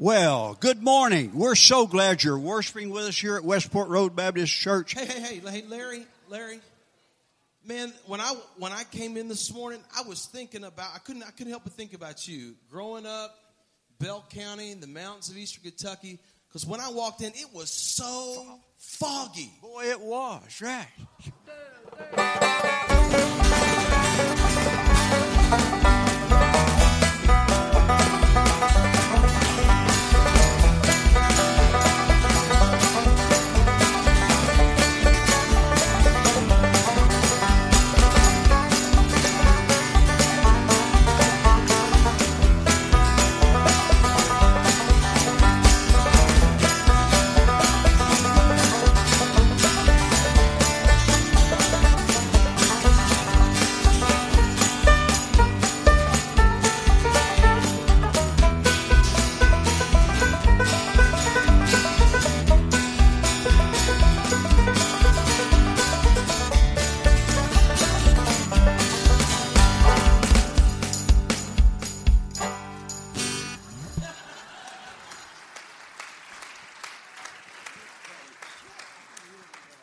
Well, good morning. We're so glad you're worshiping with us here at Westport Road Baptist Church. Hey, hey, hey, hey, Larry, Larry. Man, when I when I came in this morning, I was thinking about I couldn't I couldn't help but think about you. Growing up, Bell County, the mountains of eastern Kentucky. Because when I walked in, it was so foggy. Boy, it was, right.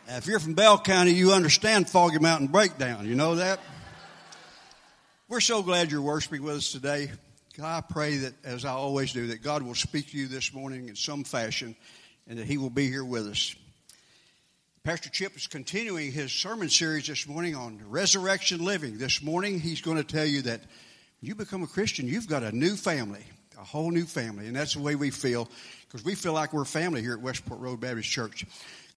Now, if you're from Bell County, you understand Foggy Mountain Breakdown. You know that? We're so glad you're worshiping with us today. God, I pray that, as I always do, that God will speak to you this morning in some fashion and that He will be here with us. Pastor Chip is continuing his sermon series this morning on resurrection living. This morning, he's going to tell you that when you become a Christian, you've got a new family, a whole new family. And that's the way we feel because we feel like we're family here at Westport Road Baptist Church.